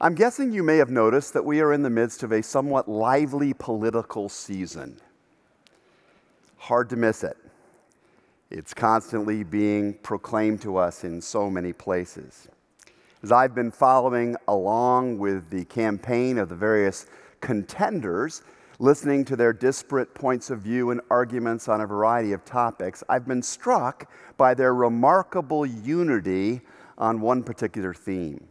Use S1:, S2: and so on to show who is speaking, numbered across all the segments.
S1: I'm guessing you may have noticed that we are in the midst of a somewhat lively political season. Hard to miss it. It's constantly being proclaimed to us in so many places. As I've been following along with the campaign of the various contenders, listening to their disparate points of view and arguments on a variety of topics, I've been struck by their remarkable unity on one particular theme.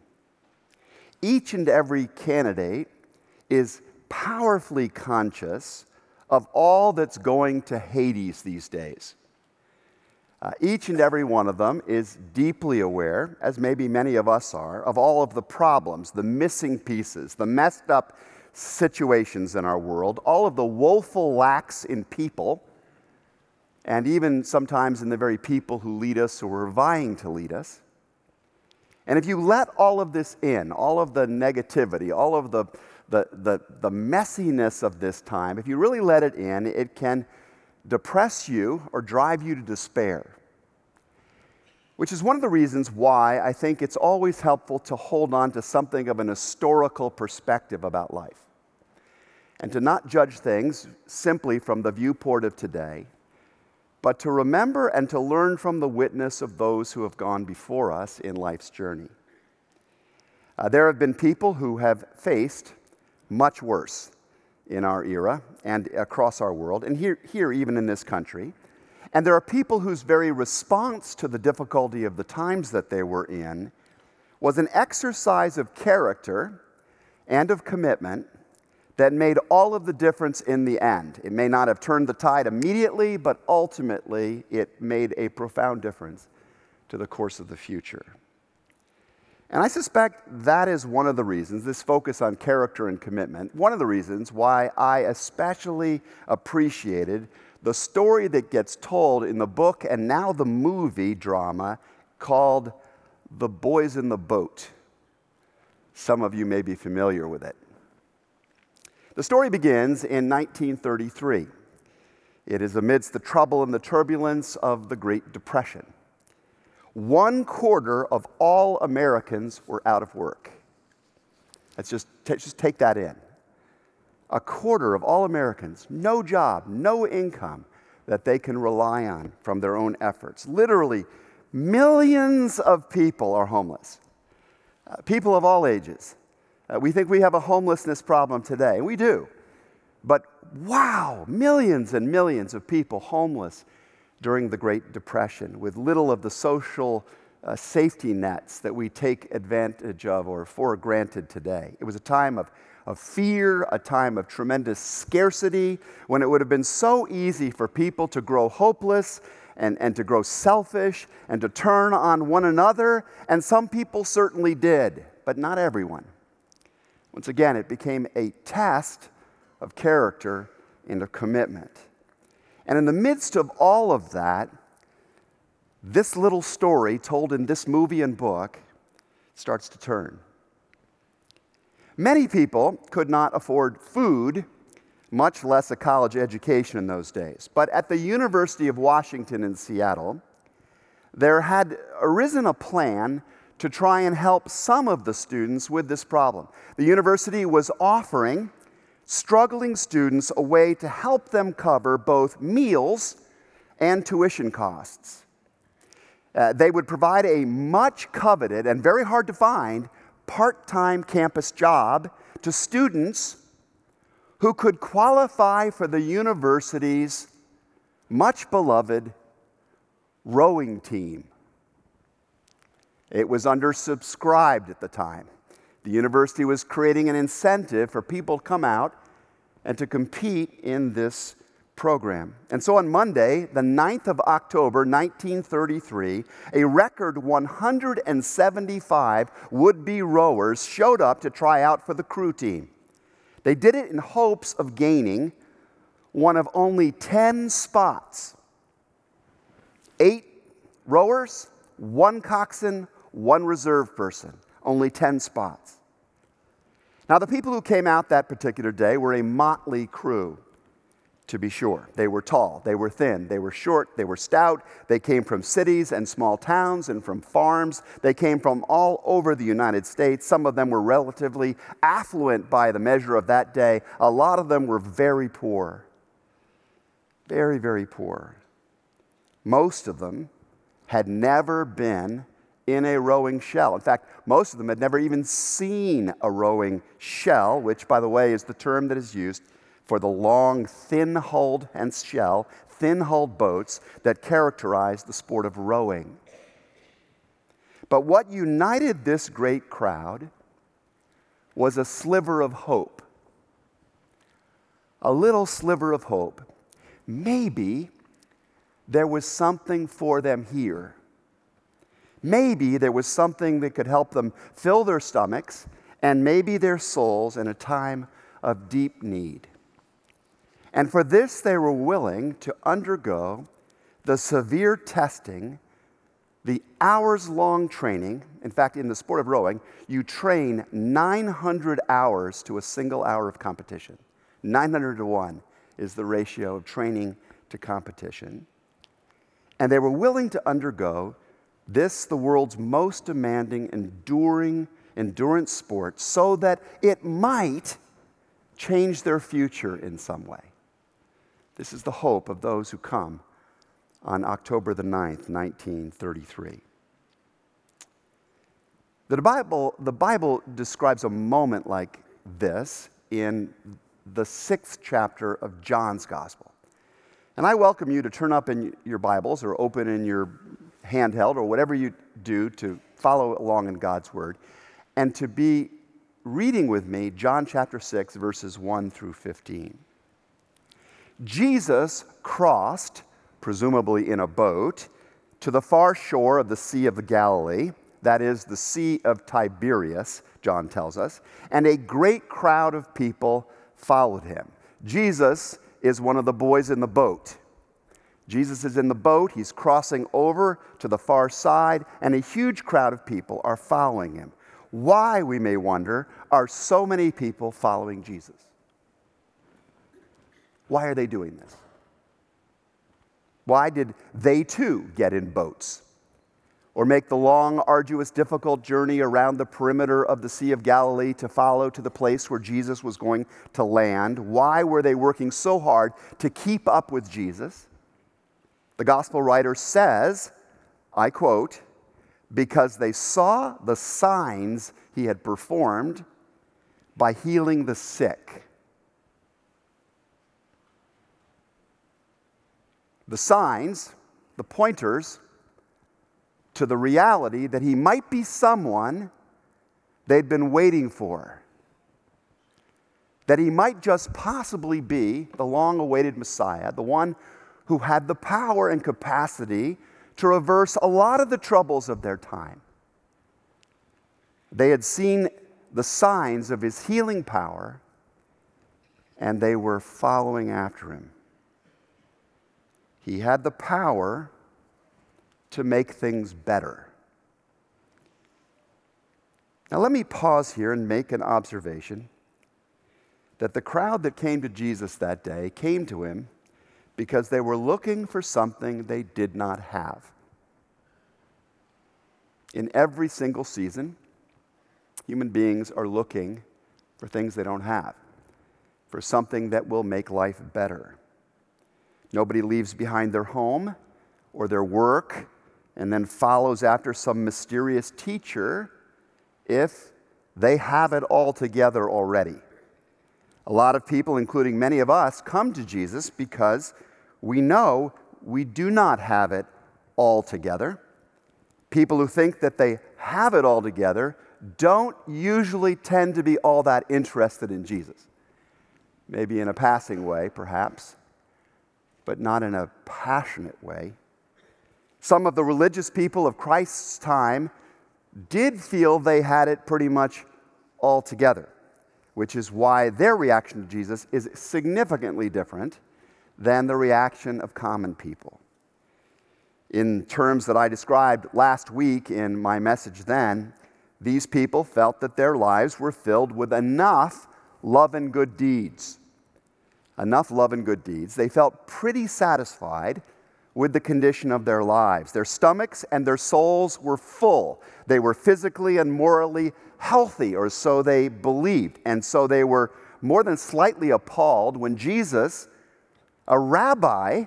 S1: Each and every candidate is powerfully conscious of all that's going to Hades these days. Uh, each and every one of them is deeply aware, as maybe many of us are, of all of the problems, the missing pieces, the messed up situations in our world, all of the woeful lacks in people, and even sometimes in the very people who lead us or are vying to lead us. And if you let all of this in, all of the negativity, all of the, the, the, the messiness of this time, if you really let it in, it can depress you or drive you to despair. Which is one of the reasons why I think it's always helpful to hold on to something of an historical perspective about life and to not judge things simply from the viewport of today, but to remember and to learn from the witness of those who have gone before us in life's journey. Uh, there have been people who have faced much worse in our era and across our world, and here, here even in this country. And there are people whose very response to the difficulty of the times that they were in was an exercise of character and of commitment that made all of the difference in the end. It may not have turned the tide immediately, but ultimately it made a profound difference to the course of the future. And I suspect that is one of the reasons, this focus on character and commitment, one of the reasons why I especially appreciated the story that gets told in the book and now the movie drama called The Boys in the Boat. Some of you may be familiar with it. The story begins in 1933. It is amidst the trouble and the turbulence of the Great Depression one quarter of all Americans were out of work. Let's just, t- just take that in. A quarter of all Americans, no job, no income that they can rely on from their own efforts. Literally, millions of people are homeless, uh, people of all ages. Uh, we think we have a homelessness problem today, we do. But wow, millions and millions of people homeless during the Great Depression with little of the social uh, safety nets that we take advantage of or for granted today. It was a time of, of fear, a time of tremendous scarcity, when it would have been so easy for people to grow hopeless and, and to grow selfish and to turn on one another. And some people certainly did, but not everyone. Once again, it became a test of character and of commitment. And in the midst of all of that, this little story told in this movie and book starts to turn. Many people could not afford food, much less a college education in those days. But at the University of Washington in Seattle, there had arisen a plan to try and help some of the students with this problem. The university was offering struggling students a way to help them cover both meals and tuition costs. Uh, they would provide a much coveted and very hard to find part time campus job to students who could qualify for the university's much beloved rowing team. It was undersubscribed at the time. The university was creating an incentive for people to come out and to compete in this program. And so on Monday, the 9th of October, 1933, a record 175 would be rowers showed up to try out for the crew team. They did it in hopes of gaining one of only 10 spots. Eight rowers, one coxswain, one reserve person, only 10 spots. Now, the people who came out that particular day were a motley crew to be sure. They were tall, they were thin, they were short, they were stout. They came from cities and small towns and from farms. They came from all over the United States. Some of them were relatively affluent by the measure of that day. A lot of them were very poor. Very, very poor. Most of them had never been in a rowing shell. In fact, most of them had never even seen a rowing shell, which, by the way, is the term that is used for the long, thin hulled and shell, thin hulled boats that characterize the sport of rowing. But what united this great crowd was a sliver of hope. A little sliver of hope. Maybe there was something for them here. Maybe there was something that could help them fill their stomachs and maybe their souls in a time of deep need. And for this, they were willing to undergo the severe testing, the hours long training. In fact, in the sport of rowing, you train 900 hours to a single hour of competition. 900 to 1 is the ratio of training to competition. And they were willing to undergo this, the world's most demanding, enduring endurance sport, so that it might change their future in some way. This is the hope of those who come on October the 9th, 1933. The Bible, the Bible describes a moment like this in the sixth chapter of John's Gospel. And I welcome you to turn up in your Bibles or open in your handheld or whatever you do to follow along in God's Word and to be reading with me John chapter 6, verses 1 through 15. Jesus crossed, presumably in a boat, to the far shore of the Sea of Galilee, that is, the Sea of Tiberias, John tells us, and a great crowd of people followed him. Jesus is one of the boys in the boat. Jesus is in the boat, he's crossing over to the far side, and a huge crowd of people are following him. Why, we may wonder, are so many people following Jesus? Why are they doing this? Why did they too get in boats? Or make the long, arduous, difficult journey around the perimeter of the Sea of Galilee to follow to the place where Jesus was going to land? Why were they working so hard to keep up with Jesus? The gospel writer says, I quote, because they saw the signs he had performed by healing the sick. the signs, the pointers to the reality that he might be someone they'd been waiting for. That he might just possibly be the long awaited Messiah, the one who had the power and capacity to reverse a lot of the troubles of their time. They had seen the signs of his healing power, and they were following after him. He had the power to make things better. Now, let me pause here and make an observation that the crowd that came to Jesus that day came to him because they were looking for something they did not have. In every single season, human beings are looking for things they don't have, for something that will make life better. Nobody leaves behind their home or their work and then follows after some mysterious teacher if they have it all together already. A lot of people, including many of us, come to Jesus because we know we do not have it all together. People who think that they have it all together don't usually tend to be all that interested in Jesus. Maybe in a passing way, perhaps but not in a passionate way. Some of the religious people of Christ's time did feel they had it pretty much all together, which is why their reaction to Jesus is significantly different than the reaction of common people. In terms that I described last week in my message then, these people felt that their lives were filled with enough love and good deeds enough love and good deeds, they felt pretty satisfied with the condition of their lives. Their stomachs and their souls were full. They were physically and morally healthy, or so they believed. And so they were more than slightly appalled when Jesus, a rabbi,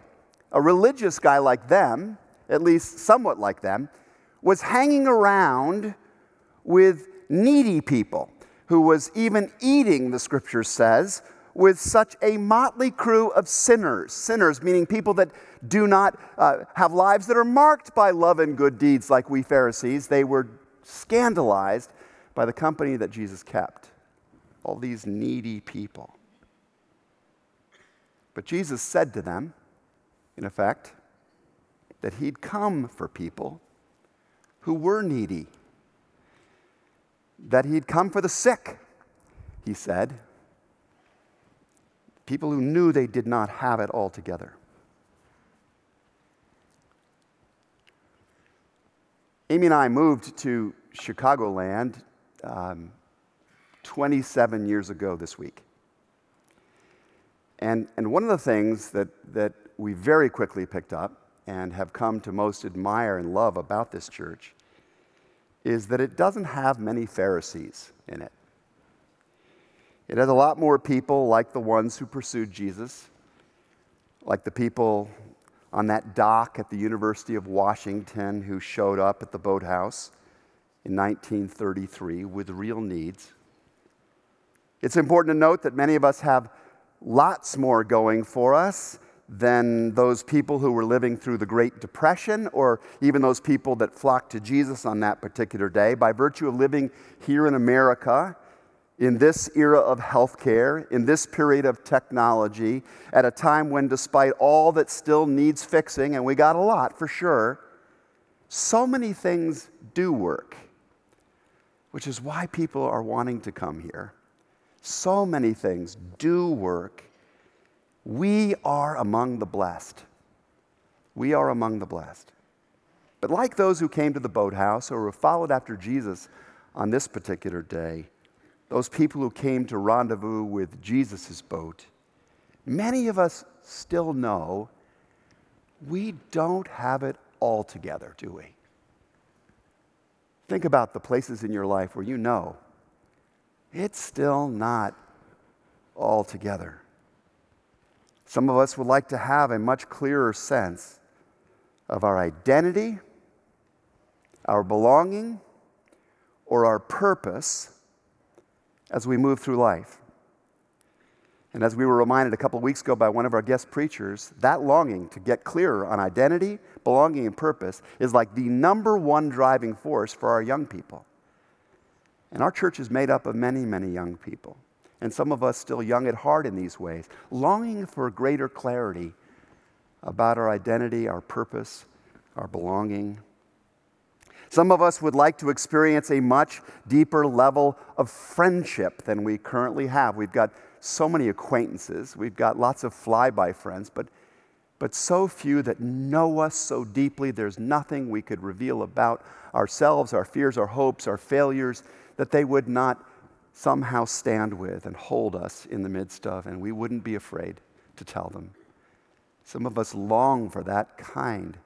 S1: a religious guy like them, at least somewhat like them, was hanging around with needy people, who was even eating, the scripture says, with such a motley crew of sinners. Sinners, meaning people that do not uh, have lives that are marked by love and good deeds like we Pharisees. They were scandalized by the company that Jesus kept. All these needy people. But Jesus said to them, in effect, that he'd come for people who were needy, that he'd come for the sick, he said, people who knew they did not have it all together. Amy and I moved to Chicagoland um, 27 years ago this week. And, and one of the things that, that we very quickly picked up and have come to most admire and love about this church is that it doesn't have many Pharisees in it. It has a lot more people like the ones who pursued Jesus, like the people on that dock at the University of Washington who showed up at the boathouse in 1933 with real needs. It's important to note that many of us have lots more going for us than those people who were living through the Great Depression or even those people that flocked to Jesus on that particular day. By virtue of living here in America, in this era of healthcare, in this period of technology, at a time when, despite all that still needs fixing, and we got a lot for sure, so many things do work, which is why people are wanting to come here. So many things do work. We are among the blessed. We are among the blessed. But like those who came to the boathouse or who followed after Jesus on this particular day, those people who came to rendezvous with Jesus' boat, many of us still know we don't have it all together, do we? Think about the places in your life where you know it's still not all together. Some of us would like to have a much clearer sense of our identity, our belonging, or our purpose as we move through life. And as we were reminded a couple of weeks ago by one of our guest preachers, that longing to get clearer on identity, belonging, and purpose is like the number one driving force for our young people. And our church is made up of many, many young people. And some of us still young at heart in these ways, longing for greater clarity about our identity, our purpose, our belonging, some of us would like to experience a much deeper level of friendship than we currently have. We've got so many acquaintances, we've got lots of flyby friends, but, but so few that know us so deeply, there's nothing we could reveal about ourselves, our fears, our hopes, our failures, that they would not somehow stand with and hold us in the midst of, and we wouldn't be afraid to tell them. Some of us long for that kind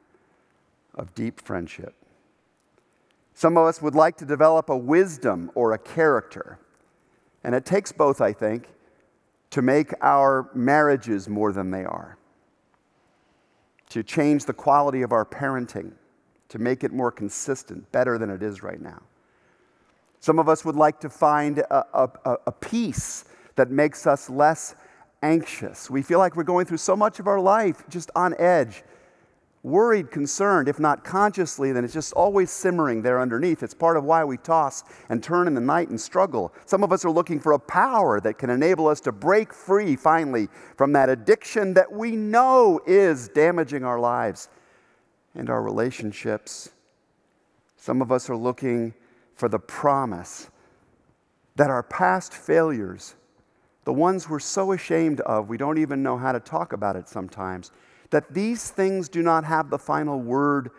S1: of deep friendship. Some of us would like to develop a wisdom or a character. And it takes both, I think, to make our marriages more than they are, to change the quality of our parenting, to make it more consistent, better than it is right now. Some of us would like to find a, a, a peace that makes us less anxious. We feel like we're going through so much of our life just on edge worried, concerned, if not consciously, then it's just always simmering there underneath. It's part of why we toss and turn in the night and struggle. Some of us are looking for a power that can enable us to break free finally from that addiction that we know is damaging our lives and our relationships. Some of us are looking for the promise that our past failures, the ones we're so ashamed of, we don't even know how to talk about it sometimes that these things do not have the final word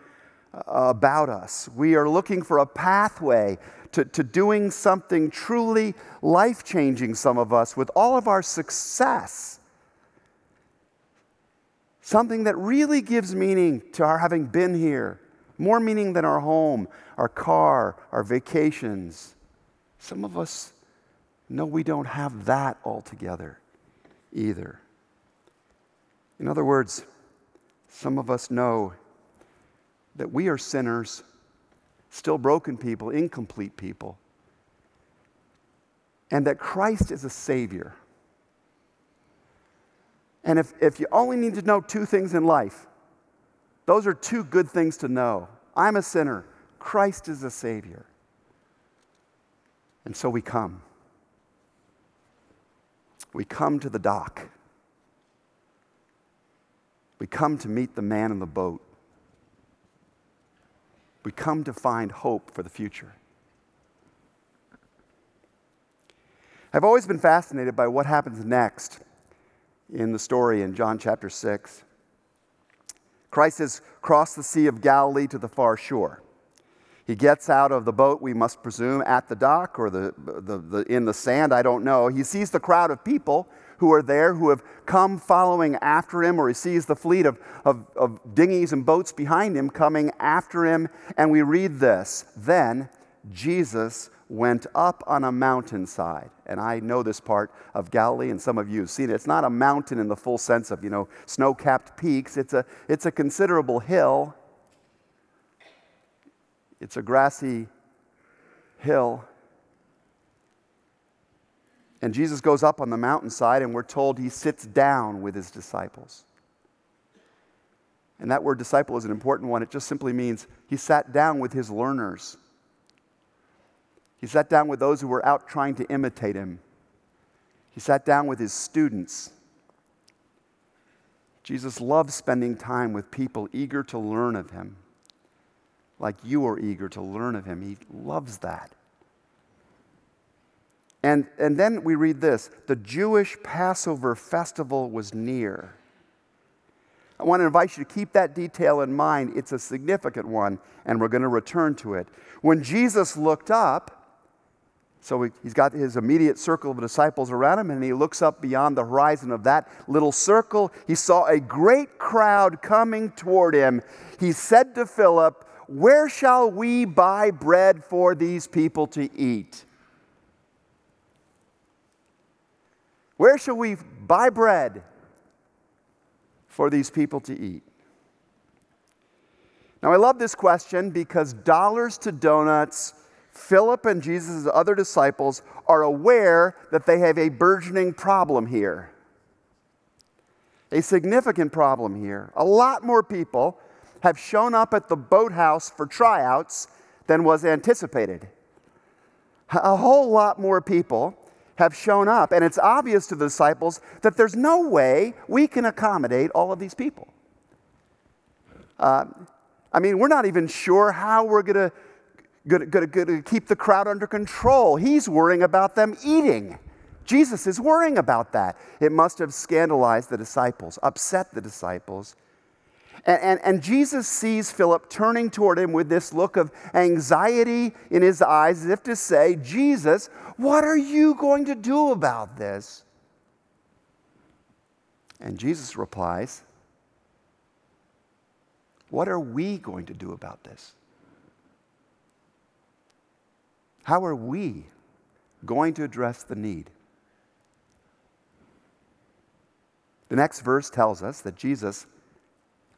S1: uh, about us. We are looking for a pathway to, to doing something truly life changing, some of us, with all of our success. Something that really gives meaning to our having been here, more meaning than our home, our car, our vacations. Some of us know we don't have that altogether either. In other words, some of us know that we are sinners, still broken people, incomplete people, and that Christ is a Savior. And if, if you only need to know two things in life, those are two good things to know. I'm a sinner, Christ is a Savior. And so we come. We come to the dock. We come to meet the man in the boat. We come to find hope for the future. I've always been fascinated by what happens next in the story in John chapter 6. Christ has crossed the Sea of Galilee to the far shore. He gets out of the boat, we must presume, at the dock or the, the, the, in the sand, I don't know. He sees the crowd of people who are there who have come following after him, or he sees the fleet of, of, of dinghies and boats behind him coming after him. And we read this Then Jesus went up on a mountainside. And I know this part of Galilee, and some of you have seen it. It's not a mountain in the full sense of, you know, snow capped peaks, it's a, it's a considerable hill. It's a grassy hill. And Jesus goes up on the mountainside, and we're told he sits down with his disciples. And that word disciple is an important one. It just simply means he sat down with his learners. He sat down with those who were out trying to imitate him. He sat down with his students. Jesus loved spending time with people eager to learn of him, like you are eager to learn of him. He loves that. And, and then we read this the Jewish Passover festival was near. I want to invite you to keep that detail in mind. It's a significant one, and we're going to return to it. When Jesus looked up, so he's got his immediate circle of disciples around him, and he looks up beyond the horizon of that little circle. He saw a great crowd coming toward him. He said to Philip, Where shall we buy bread for these people to eat? Where shall we buy bread for these people to eat? Now, I love this question because dollars to donuts, Philip and Jesus' other disciples are aware that they have a burgeoning problem here. A significant problem here. A lot more people have shown up at the boathouse for tryouts than was anticipated. A whole lot more people have shown up. And it's obvious to the disciples that there's no way we can accommodate all of these people. Uh, I mean, we're not even sure how we're going to keep the crowd under control. He's worrying about them eating. Jesus is worrying about that. It must have scandalized the disciples, upset the disciples. And, and, and, Jesus sees Philip turning toward him with this look of anxiety in his eyes, as if to say, Jesus, what are you going to do about this? And Jesus replies, What are we going to do about this? How are we going to address the need? The next verse tells us that Jesus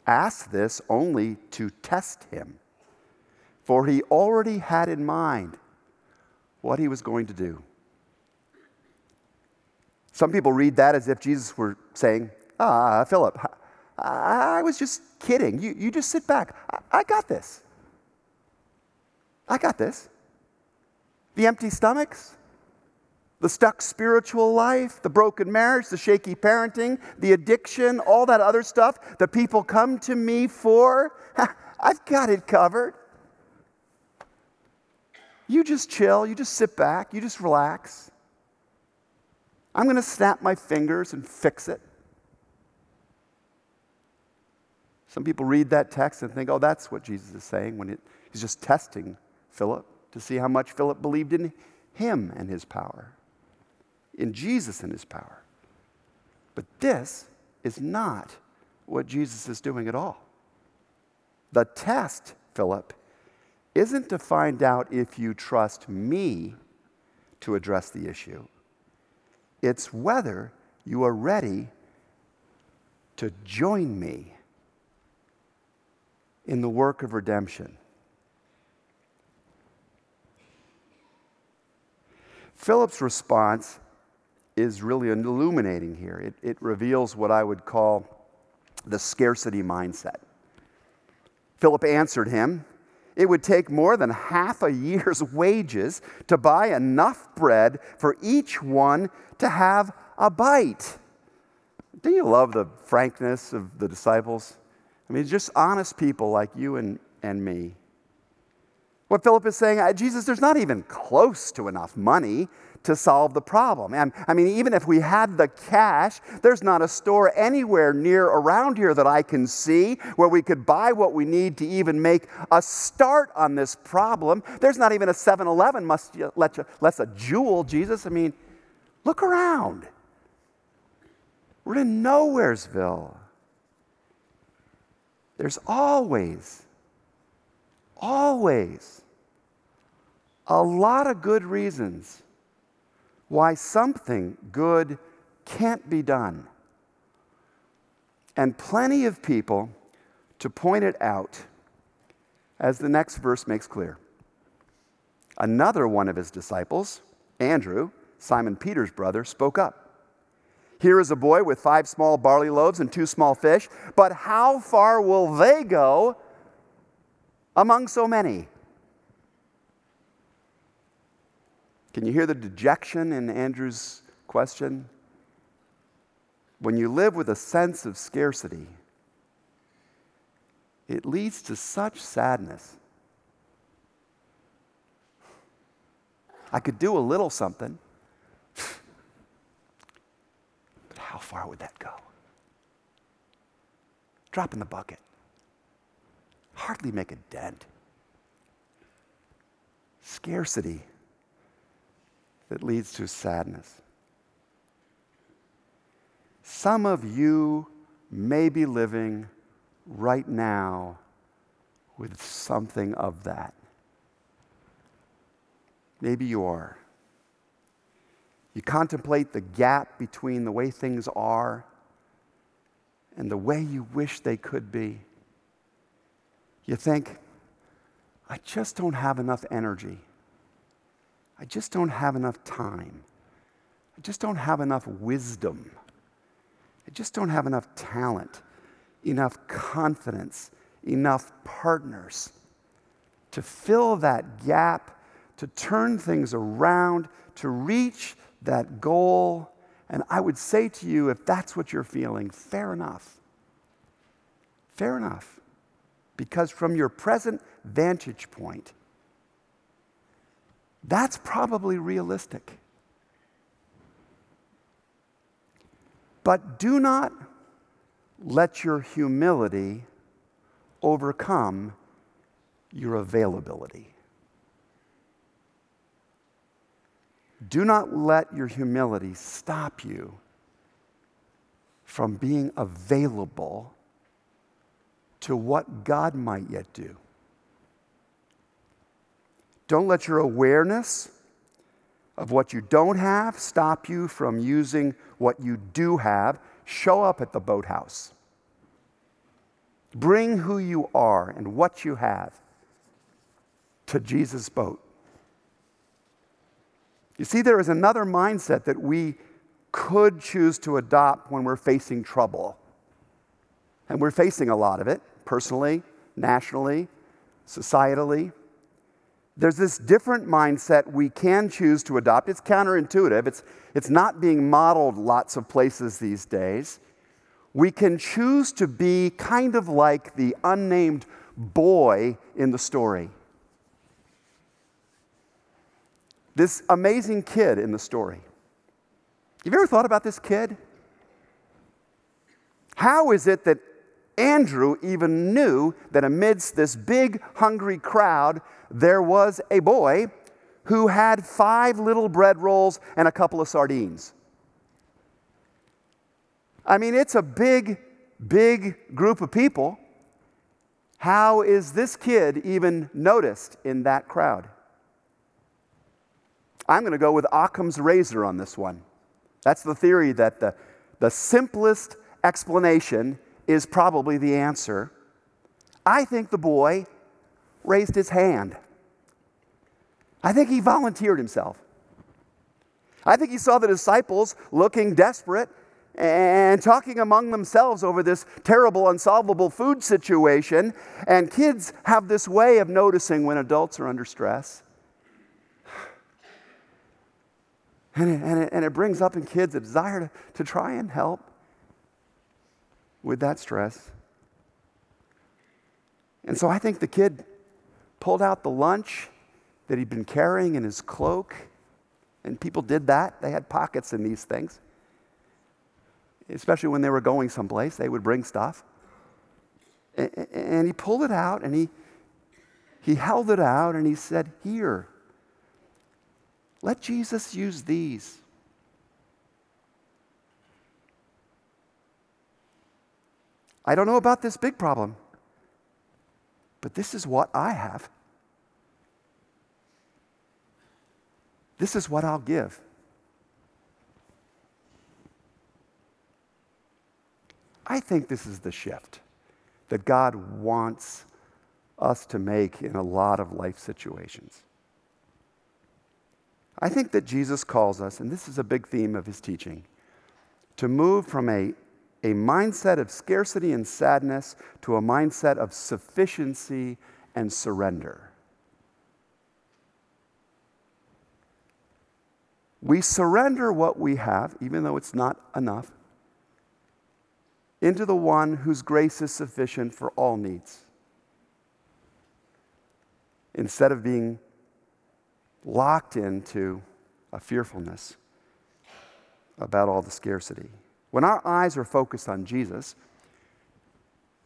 S1: asked this only to test him, for he already had in mind what he was going to do. Some people read that as if Jesus were saying, Ah, Philip, I was just kidding. You, you just sit back. I, I got this. I got this. The empty stomachs, the stuck spiritual life, the broken marriage, the shaky parenting, the addiction, all that other stuff that people come to me for, I've got it covered. You just chill, you just sit back, you just relax. I'm going to snap my fingers and fix it. Some people read that text and think, oh, that's what Jesus is saying when it, he's just testing Philip to see how much Philip believed in him and his power in Jesus and his power. But this is not what Jesus is doing at all. The test, Philip, isn't to find out if you trust me to address the issue, it's whether you are ready to join me in the work of redemption. Philip's response is really illuminating here. It, it reveals what I would call the scarcity mindset. Philip answered him, It would take more than half a year's wages to buy enough bread for each one to have a bite. Do you love the frankness of the disciples? I mean, just honest people like you and, and me. What Philip is saying, Jesus, there's not even close to enough money to solve the problem. And I mean, even if we had the cash, there's not a store anywhere near around here that I can see where we could buy what we need to even make a start on this problem. There's not even a 7 Eleven, let less a Jewel, Jesus. I mean, look around. We're in Nowheresville. There's always, always a lot of good reasons why something good can't be done. And plenty of people to point it out, as the next verse makes clear. Another one of his disciples, Andrew, Simon Peter's brother, spoke up. Here is a boy with five small barley loaves and two small fish, but how far will they go among so many? Can you hear the dejection in Andrew's question? When you live with a sense of scarcity, it leads to such sadness. I could do a little something, but how far would that go? Drop in the bucket. Hardly make a dent. Scarcity that leads to sadness. Some of you may be living right now with something of that. Maybe you are. You contemplate the gap between the way things are and the way you wish they could be. You think, I just don't have enough energy. I just don't have enough time. I just don't have enough wisdom. I just don't have enough talent, enough confidence, enough partners to fill that gap, to turn things around, to reach that goal. And I would say to you, if that's what you're feeling, fair enough. Fair enough. Because from your present vantage point, that's probably realistic. But do not let your humility overcome your availability. Do not let your humility stop you from being available to what God might yet do. Don't let your awareness of what you don't have stop you from using what you do have. Show up at the boathouse. Bring who you are and what you have to Jesus' boat. You see, there is another mindset that we could choose to adopt when we're facing trouble. And we're facing a lot of it, personally, nationally, societally there's this different mindset we can choose to adopt. It's counterintuitive, it's, it's not being modeled lots of places these days. We can choose to be kind of like the unnamed boy in the story. This amazing kid in the story. Have you ever thought about this kid? How is it that Andrew even knew that amidst this big, hungry crowd, there was a boy who had five little bread rolls and a couple of sardines. I mean, it's a big big group of people, how is this kid even noticed in that crowd? I'm going to go with Occam's razor on this one. That's the theory that the, the simplest explanation is probably the answer. I think the boy raised his hand. I think he volunteered himself. I think he saw the disciples looking desperate and talking among themselves over this terrible, unsolvable food situation. And kids have this way of noticing when adults are under stress. And it, and it, and it brings up in kids a desire to, to try and help with that stress. And so I think the kid pulled out the lunch that he'd been carrying in his cloak. And people did that. They had pockets in these things. Especially when they were going someplace, they would bring stuff. And he pulled it out and he, he held it out and he said, Here, let Jesus use these. I don't know about this big problem, but this is what I have. This is what I'll give. I think this is the shift that God wants us to make in a lot of life situations. I think that Jesus calls us, and this is a big theme of his teaching, to move from a, a mindset of scarcity and sadness to a mindset of sufficiency and surrender. We surrender what we have, even though it's not enough, into the one whose grace is sufficient for all needs. Instead of being locked into a fearfulness about all the scarcity. When our eyes are focused on Jesus,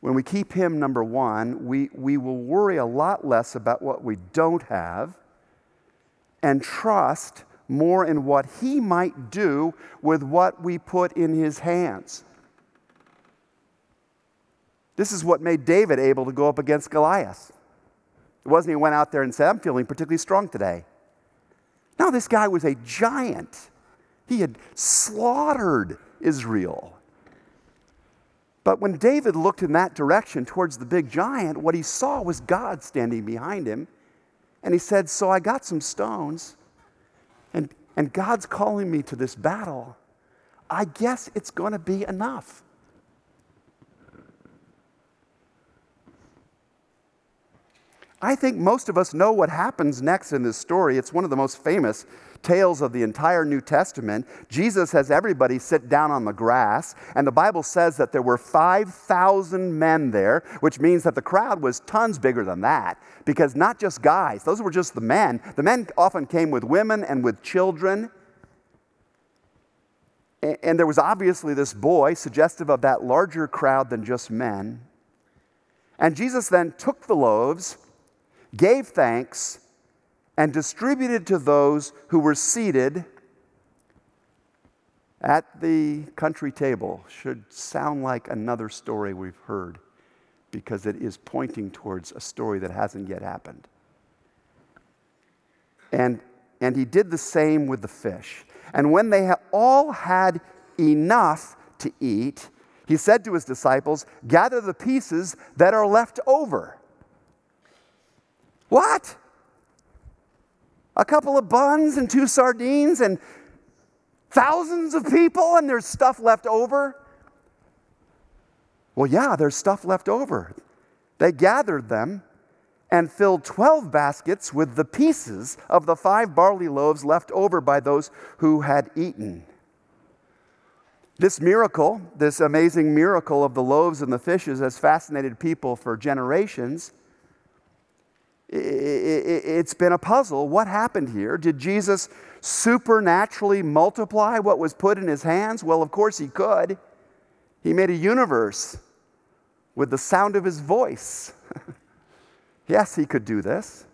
S1: when we keep Him number one, we, we will worry a lot less about what we don't have and trust more in what He might do with what we put in His hands. This is what made David able to go up against Goliath. It wasn't he went out there and said, I'm feeling particularly strong today. No, this guy was a giant. He had slaughtered Israel. But when David looked in that direction towards the big giant, what he saw was God standing behind him. And he said, So I got some stones, and, and God's calling me to this battle. I guess it's going to be enough. I think most of us know what happens next in this story. It's one of the most famous tales of the entire New Testament. Jesus has everybody sit down on the grass, and the Bible says that there were 5,000 men there, which means that the crowd was tons bigger than that, because not just guys, those were just the men. The men often came with women and with children. And there was obviously this boy, suggestive of that larger crowd than just men. And Jesus then took the loaves gave thanks, and distributed to those who were seated at the country table. Should sound like another story we've heard because it is pointing towards a story that hasn't yet happened. And, and he did the same with the fish. And when they all had enough to eat, he said to his disciples, Gather the pieces that are left over what? A couple of buns and two sardines and thousands of people and there's stuff left over? Well, yeah, there's stuff left over. They gathered them and filled 12 baskets with the pieces of the five barley loaves left over by those who had eaten. This miracle, this amazing miracle of the loaves and the fishes, has fascinated people for generations it's been a puzzle. What happened here? Did Jesus supernaturally multiply what was put in his hands? Well, of course he could. He made a universe with the sound of his voice. yes, he could do this.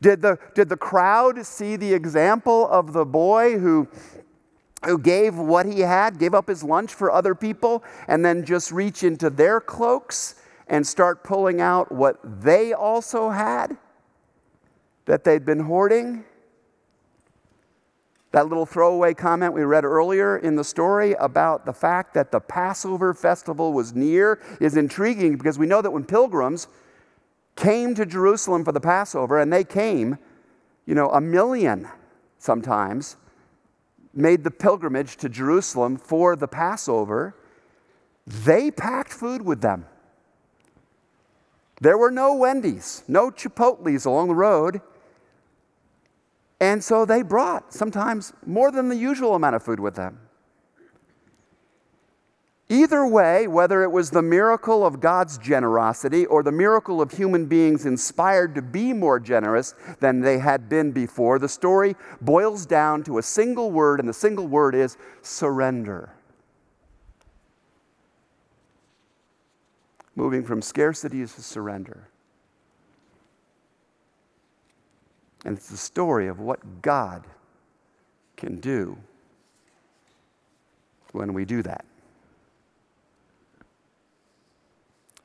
S1: Did the, did the crowd see the example of the boy who who gave what he had, gave up his lunch for other people, and then just reach into their cloaks and start pulling out what they also had that they'd been hoarding. That little throwaway comment we read earlier in the story about the fact that the Passover festival was near is intriguing because we know that when pilgrims came to Jerusalem for the Passover, and they came, you know, a million sometimes, made the pilgrimage to Jerusalem for the Passover, they packed food with them. There were no Wendy's, no Chipotle's along the road. And so they brought sometimes more than the usual amount of food with them. Either way, whether it was the miracle of God's generosity or the miracle of human beings inspired to be more generous than they had been before, the story boils down to a single word, and the single word is surrender. Moving from scarcity to surrender. And it's the story of what God can do when we do that.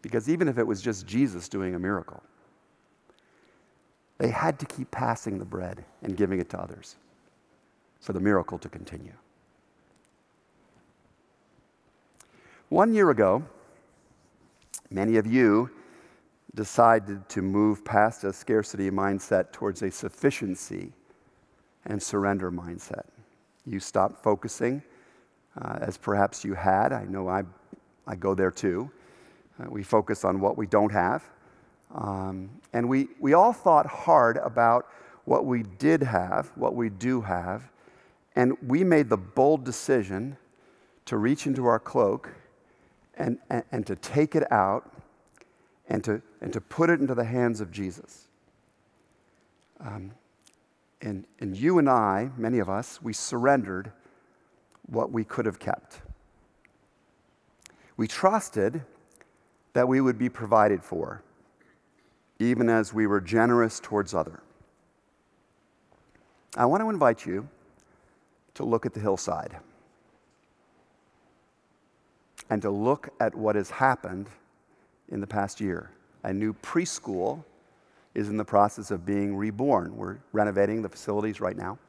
S1: Because even if it was just Jesus doing a miracle, they had to keep passing the bread and giving it to others for the miracle to continue. One year ago, many of you decided to move past a scarcity mindset towards a sufficiency and surrender mindset. You stopped focusing uh, as perhaps you had. I know I, I go there too. Uh, we focus on what we don't have. Um, and we, we all thought hard about what we did have, what we do have, and we made the bold decision to reach into our cloak and, and, and to take it out and to, and to put it into the hands of Jesus. Um, and, and you and I, many of us, we surrendered what we could have kept. We trusted that we would be provided for, even as we were generous towards other. I want to invite you to look at the hillside and to look at what has happened in the past year. A new preschool is in the process of being reborn. We're renovating the facilities right now,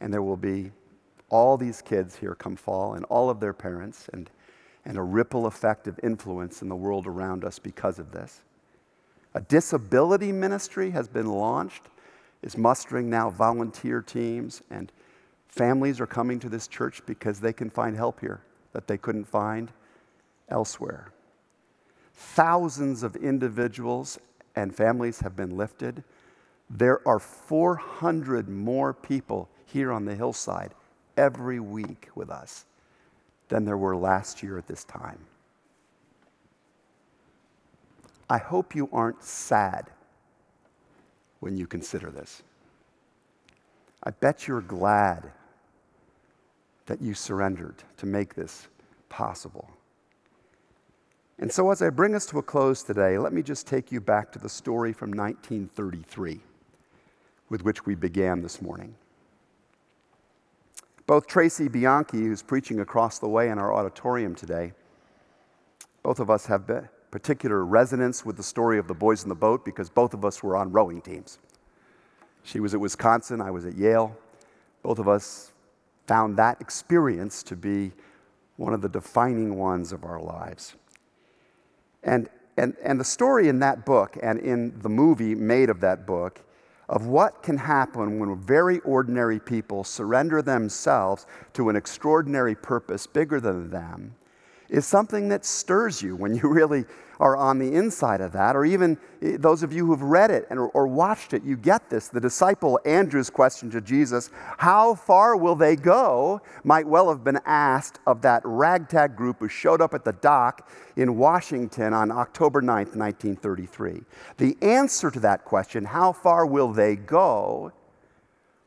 S1: and there will be all these kids here come fall and all of their parents and and a ripple effect of influence in the world around us because of this. A disability ministry has been launched, is mustering now volunteer teams, and families are coming to this church because they can find help here that they couldn't find elsewhere. Thousands of individuals and families have been lifted. There are 400 more people here on the hillside every week with us than there were last year at this time. I hope you aren't sad when you consider this. I bet you're glad that you surrendered to make this possible. And so, as I bring us to a close today, let me just take you back to the story from 1933 with which we began this morning. Both Tracey Bianchi, who's preaching across the way in our auditorium today, both of us have particular resonance with the story of the boys in the boat because both of us were on rowing teams. She was at Wisconsin, I was at Yale. Both of us found that experience to be one of the defining ones of our lives. And, and, and the story in that book and in the movie made of that book of what can happen when very ordinary people surrender themselves to an extraordinary purpose bigger than them is something that stirs you when you really are on the inside of that, or even eh, those of you who've read it and, or watched it, you get this. The disciple Andrew's question to Jesus, How far will they go? might well have been asked of that ragtag group who showed up at the dock in Washington on October 9th, 1933. The answer to that question, How far will they go?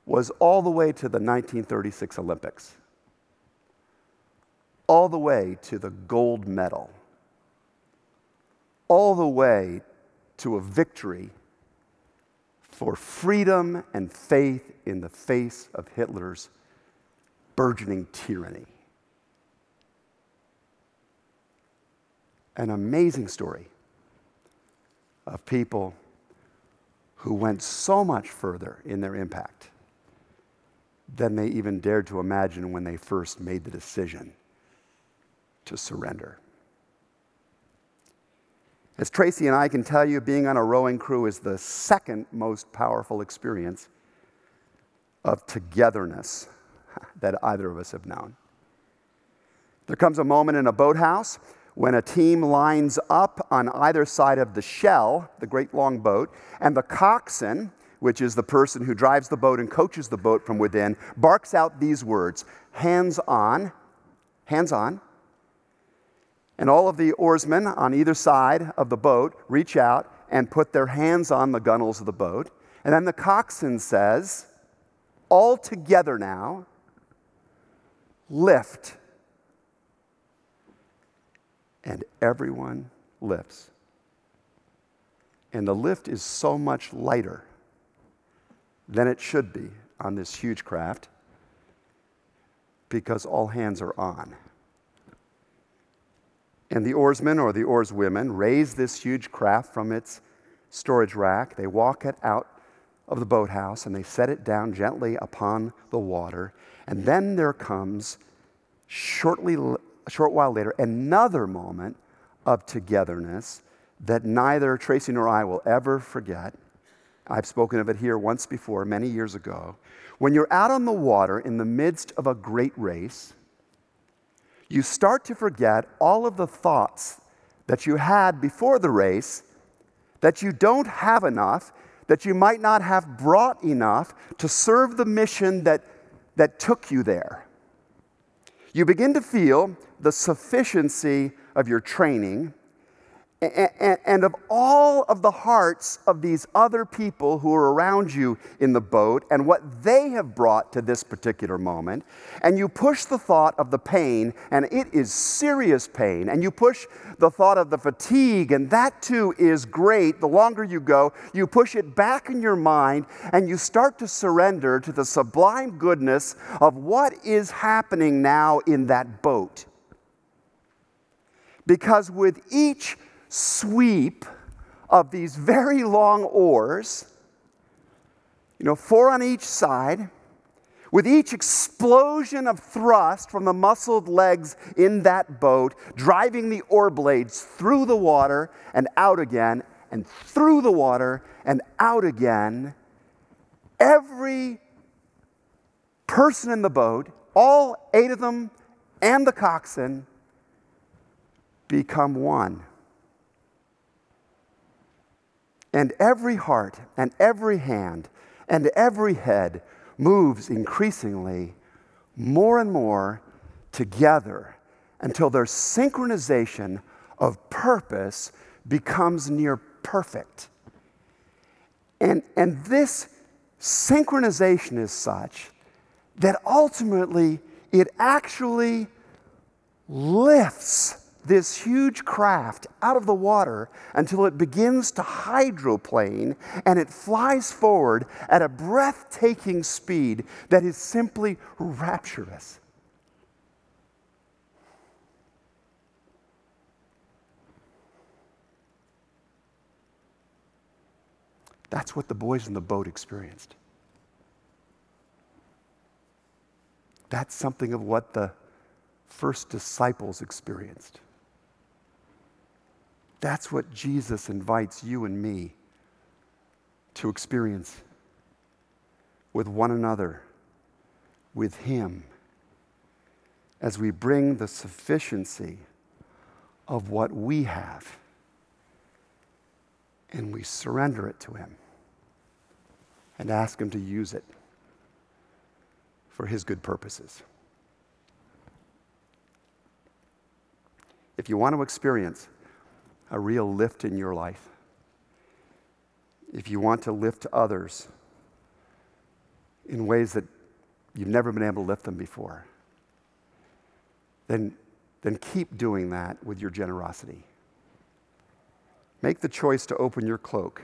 S1: was all the way to the 1936 Olympics, all the way to the gold medal all the way to a victory for freedom and faith in the face of Hitler's burgeoning tyranny. An amazing story of people who went so much further in their impact than they even dared to imagine when they first made the decision to surrender. As Tracey and I can tell you, being on a rowing crew is the second most powerful experience of togetherness that either of us have known. There comes a moment in a boathouse when a team lines up on either side of the shell, the great long boat, and the coxswain, which is the person who drives the boat and coaches the boat from within, barks out these words hands on, hands on, and all of the oarsmen on either side of the boat reach out and put their hands on the gunwales of the boat. And then the coxswain says, All together now, lift. And everyone lifts. And the lift is so much lighter than it should be on this huge craft because all hands are on. And the oarsmen or the oarswomen raise this huge craft from its storage rack. They walk it out of the boathouse and they set it down gently upon the water. And then there comes, shortly, a short while later, another moment of togetherness that neither Tracey nor I will ever forget. I've spoken of it here once before, many years ago. When you're out on the water in the midst of a great race, you start to forget all of the thoughts that you had before the race that you don't have enough, that you might not have brought enough to serve the mission that, that took you there. You begin to feel the sufficiency of your training and of all of the hearts of these other people who are around you in the boat and what they have brought to this particular moment, and you push the thought of the pain, and it is serious pain, and you push the thought of the fatigue, and that too is great. The longer you go, you push it back in your mind, and you start to surrender to the sublime goodness of what is happening now in that boat. Because with each sweep of these very long oars, you know, four on each side, with each explosion of thrust from the muscled legs in that boat, driving the oar blades through the water and out again, and through the water and out again, every person in the boat, all eight of them and the coxswain, become one. And every heart and every hand and every head moves increasingly more and more together until their synchronization of purpose becomes near perfect. And, and this synchronization is such that ultimately it actually lifts this huge craft out of the water until it begins to hydroplane and it flies forward at a breathtaking speed that is simply rapturous. That's what the boys in the boat experienced. That's something of what the first disciples experienced. That's what Jesus invites you and me to experience with one another, with Him, as we bring the sufficiency of what we have and we surrender it to Him and ask Him to use it for His good purposes. If you want to experience a real lift in your life, if you want to lift others in ways that you've never been able to lift them before, then, then keep doing that with your generosity. Make the choice to open your cloak,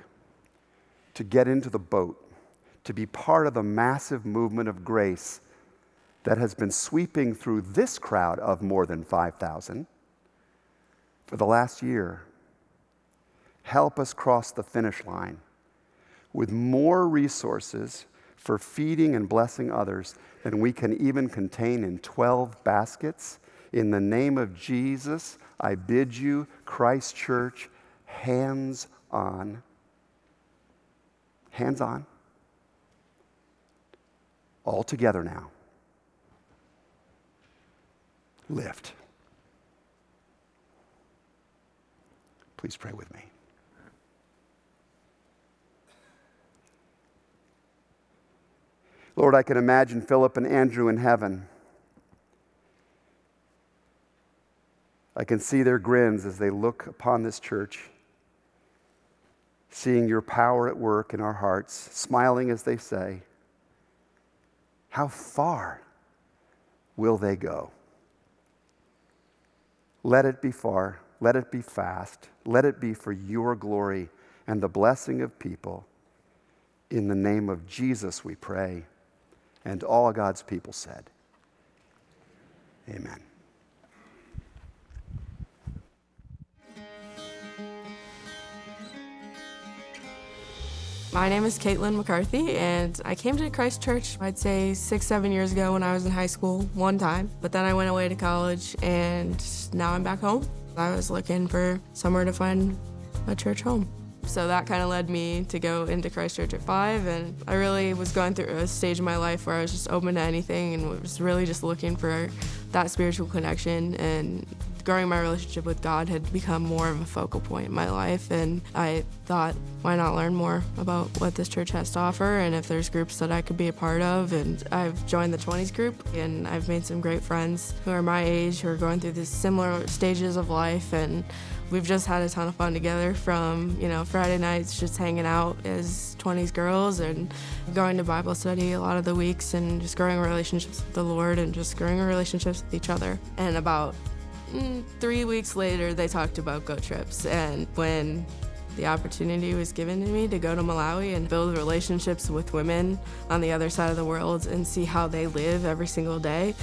S1: to get into the boat, to be part of the massive movement of grace that has been sweeping through this crowd of more than 5,000 for the last year. Help us cross the finish line with more resources for feeding and blessing others than we can even contain in 12 baskets. In the name of Jesus, I bid you, Christ Church, hands on. Hands on. All together now. Lift. Please pray with me. Lord, I can imagine Philip and Andrew in heaven. I can see their grins as they look upon this church, seeing your power at work in our hearts, smiling as they say, How far will they go? Let it be far, let it be fast, let it be for your glory and the blessing of people. In the name of Jesus, we pray. And all God's people said, Amen.
S2: My name is Caitlin McCarthy, and I came to Christ Church, I'd say six, seven years ago when I was in high school, one time. But then I went away to college, and now I'm back home. I was looking for somewhere to find a church home. So that kind of led me to go into Christ Church at five, and I really was going through a stage in my life where I was just open to anything and was really just looking for that spiritual connection and growing my relationship with God had become more of a focal point in my life. And I thought, why not learn more about what this church has to offer and if there's groups that I could be a part of. And I've joined the 20s group and I've made some great friends who are my age, who are going through these similar stages of life. And we've just had a ton of fun together from, you know, Friday nights just hanging out as 20s girls and going to Bible study a lot of the weeks and just growing relationships with the Lord and just growing relationships with each other. And about Mm, three weeks later, they talked about go trips. And when the opportunity was given to me to go to Malawi and build relationships with women on the other side of the world and see how they live every single day,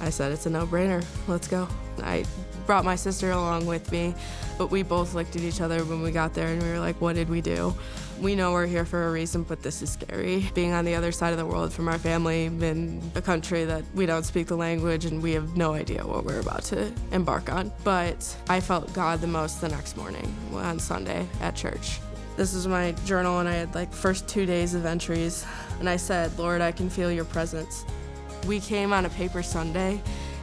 S2: I said, it's a no brainer. Let's go. I brought my sister along with me, but we both looked at each other when we got there and we were like, what did we do? We know we're here for a reason, but this is scary. Being on the other side of the world from our family in a country that we don't speak the language and we have no idea what we're about to embark on. But I felt God the most the next morning on Sunday at church. This is my journal, and I had like first two days of entries, and I said, Lord, I can feel your presence. We came on a paper Sunday,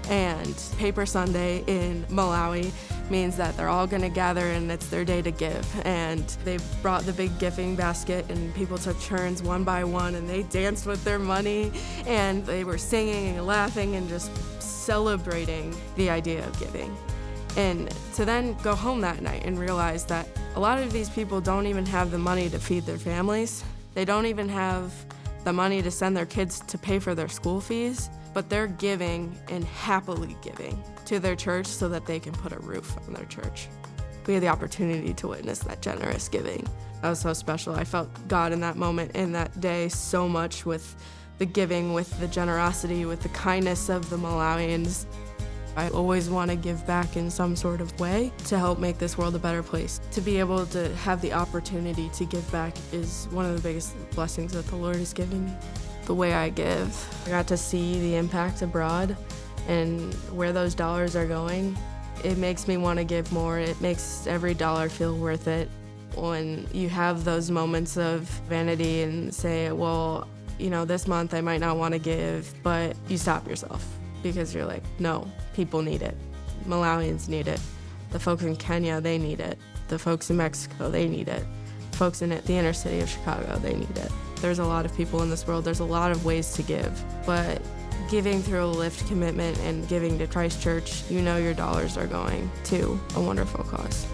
S2: and Paper Sunday in Malawi means that they're all gonna gather and it's their day to give. And they brought the big gifting basket and people took turns one by one and they danced with their money and they were singing and laughing and just celebrating the idea of giving. And to then go home that night and realize that a lot of these people don't even have the money to feed their families. They don't even have the money to send their kids to pay for their school fees but they're giving and happily giving to their church so that they can put a roof on their church. We had the opportunity to witness that generous giving. That was so special. I felt God in that moment, in that day, so much with the giving, with the generosity, with the kindness of the Malawians. I always want to give back in some sort of way to help make this world a better place. To be able to have the opportunity to give back is one of the biggest blessings that the Lord has given me the way I give. I got to see the impact abroad and where those dollars are going. It makes me want to give more. It makes every dollar feel worth it. When you have those moments of vanity and say, well, you know, this month I might not want to give, but you stop yourself because you're like, no, people need it. Malawians need it. The folks in Kenya, they need it. The folks in Mexico, they need it. Folks in the inner city of Chicago, they need it. There's a lot of people in this world, there's a lot of ways to give, but giving through a lift commitment and giving to Christ Church, you know your dollars are going to a wonderful cause.